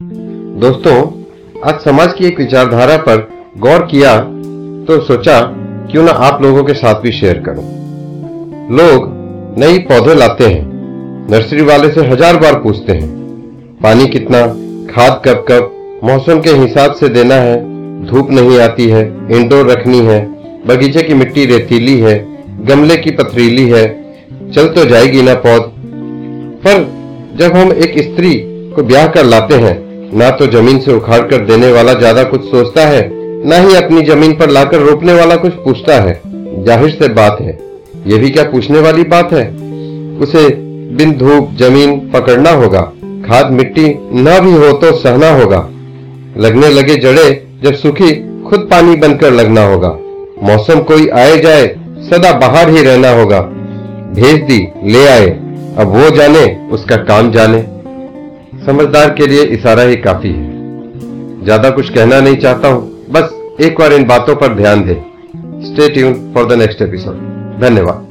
दोस्तों, आज समाज की एक विचारधारा पर गौर किया तो सोचा, क्यों ना आप लोगों के साथ भी शेयर करूँ। लोग नई पौधे लाते हैं नर्सरी वाले से हज़ार बार पूछते हैं, पानी कितना, खाद कब कब, मौसम के हिसाब से देना है, धूप नहीं आती है इंडोर रखनी है, बगीचे की मिट्टी रेतीली है, गमले की पथरीली है, चल तो जाएगी ना पौध। पर जब हम एक स्त्री को ब्याह कर लाते हैं ना तो ज़मीन से उखाड़ कर देने वाला ज़्यादा कुछ सोचता है, ना ही अपनी ज़मीन पर लाकर रोपने वाला कुछ पूछता है। ज़ाहिर से बात है, ये भी क्या पूछने वाली बात है? उसे बिन धूप, ज़मीन पकड़ना होगा, खाद, मिट्टी न भी हो तो सहना होगा। लगने लगे जड़े जब सूखी, खुद पानी बनकर लगना होगा। मौसम कोई आए जाए, सदा बाहर ही रहना होगा। भेज दी, ले आए, अब वो जाने, उसका काम जाने। समझदार के लिए इशारा ही काफ़ी है। ज़्यादा कुछ कहना नहीं चाहता हूँ। बस एक बार इन बातों पर ध्यान दें। Stay tune for the next episode धन्यवाद।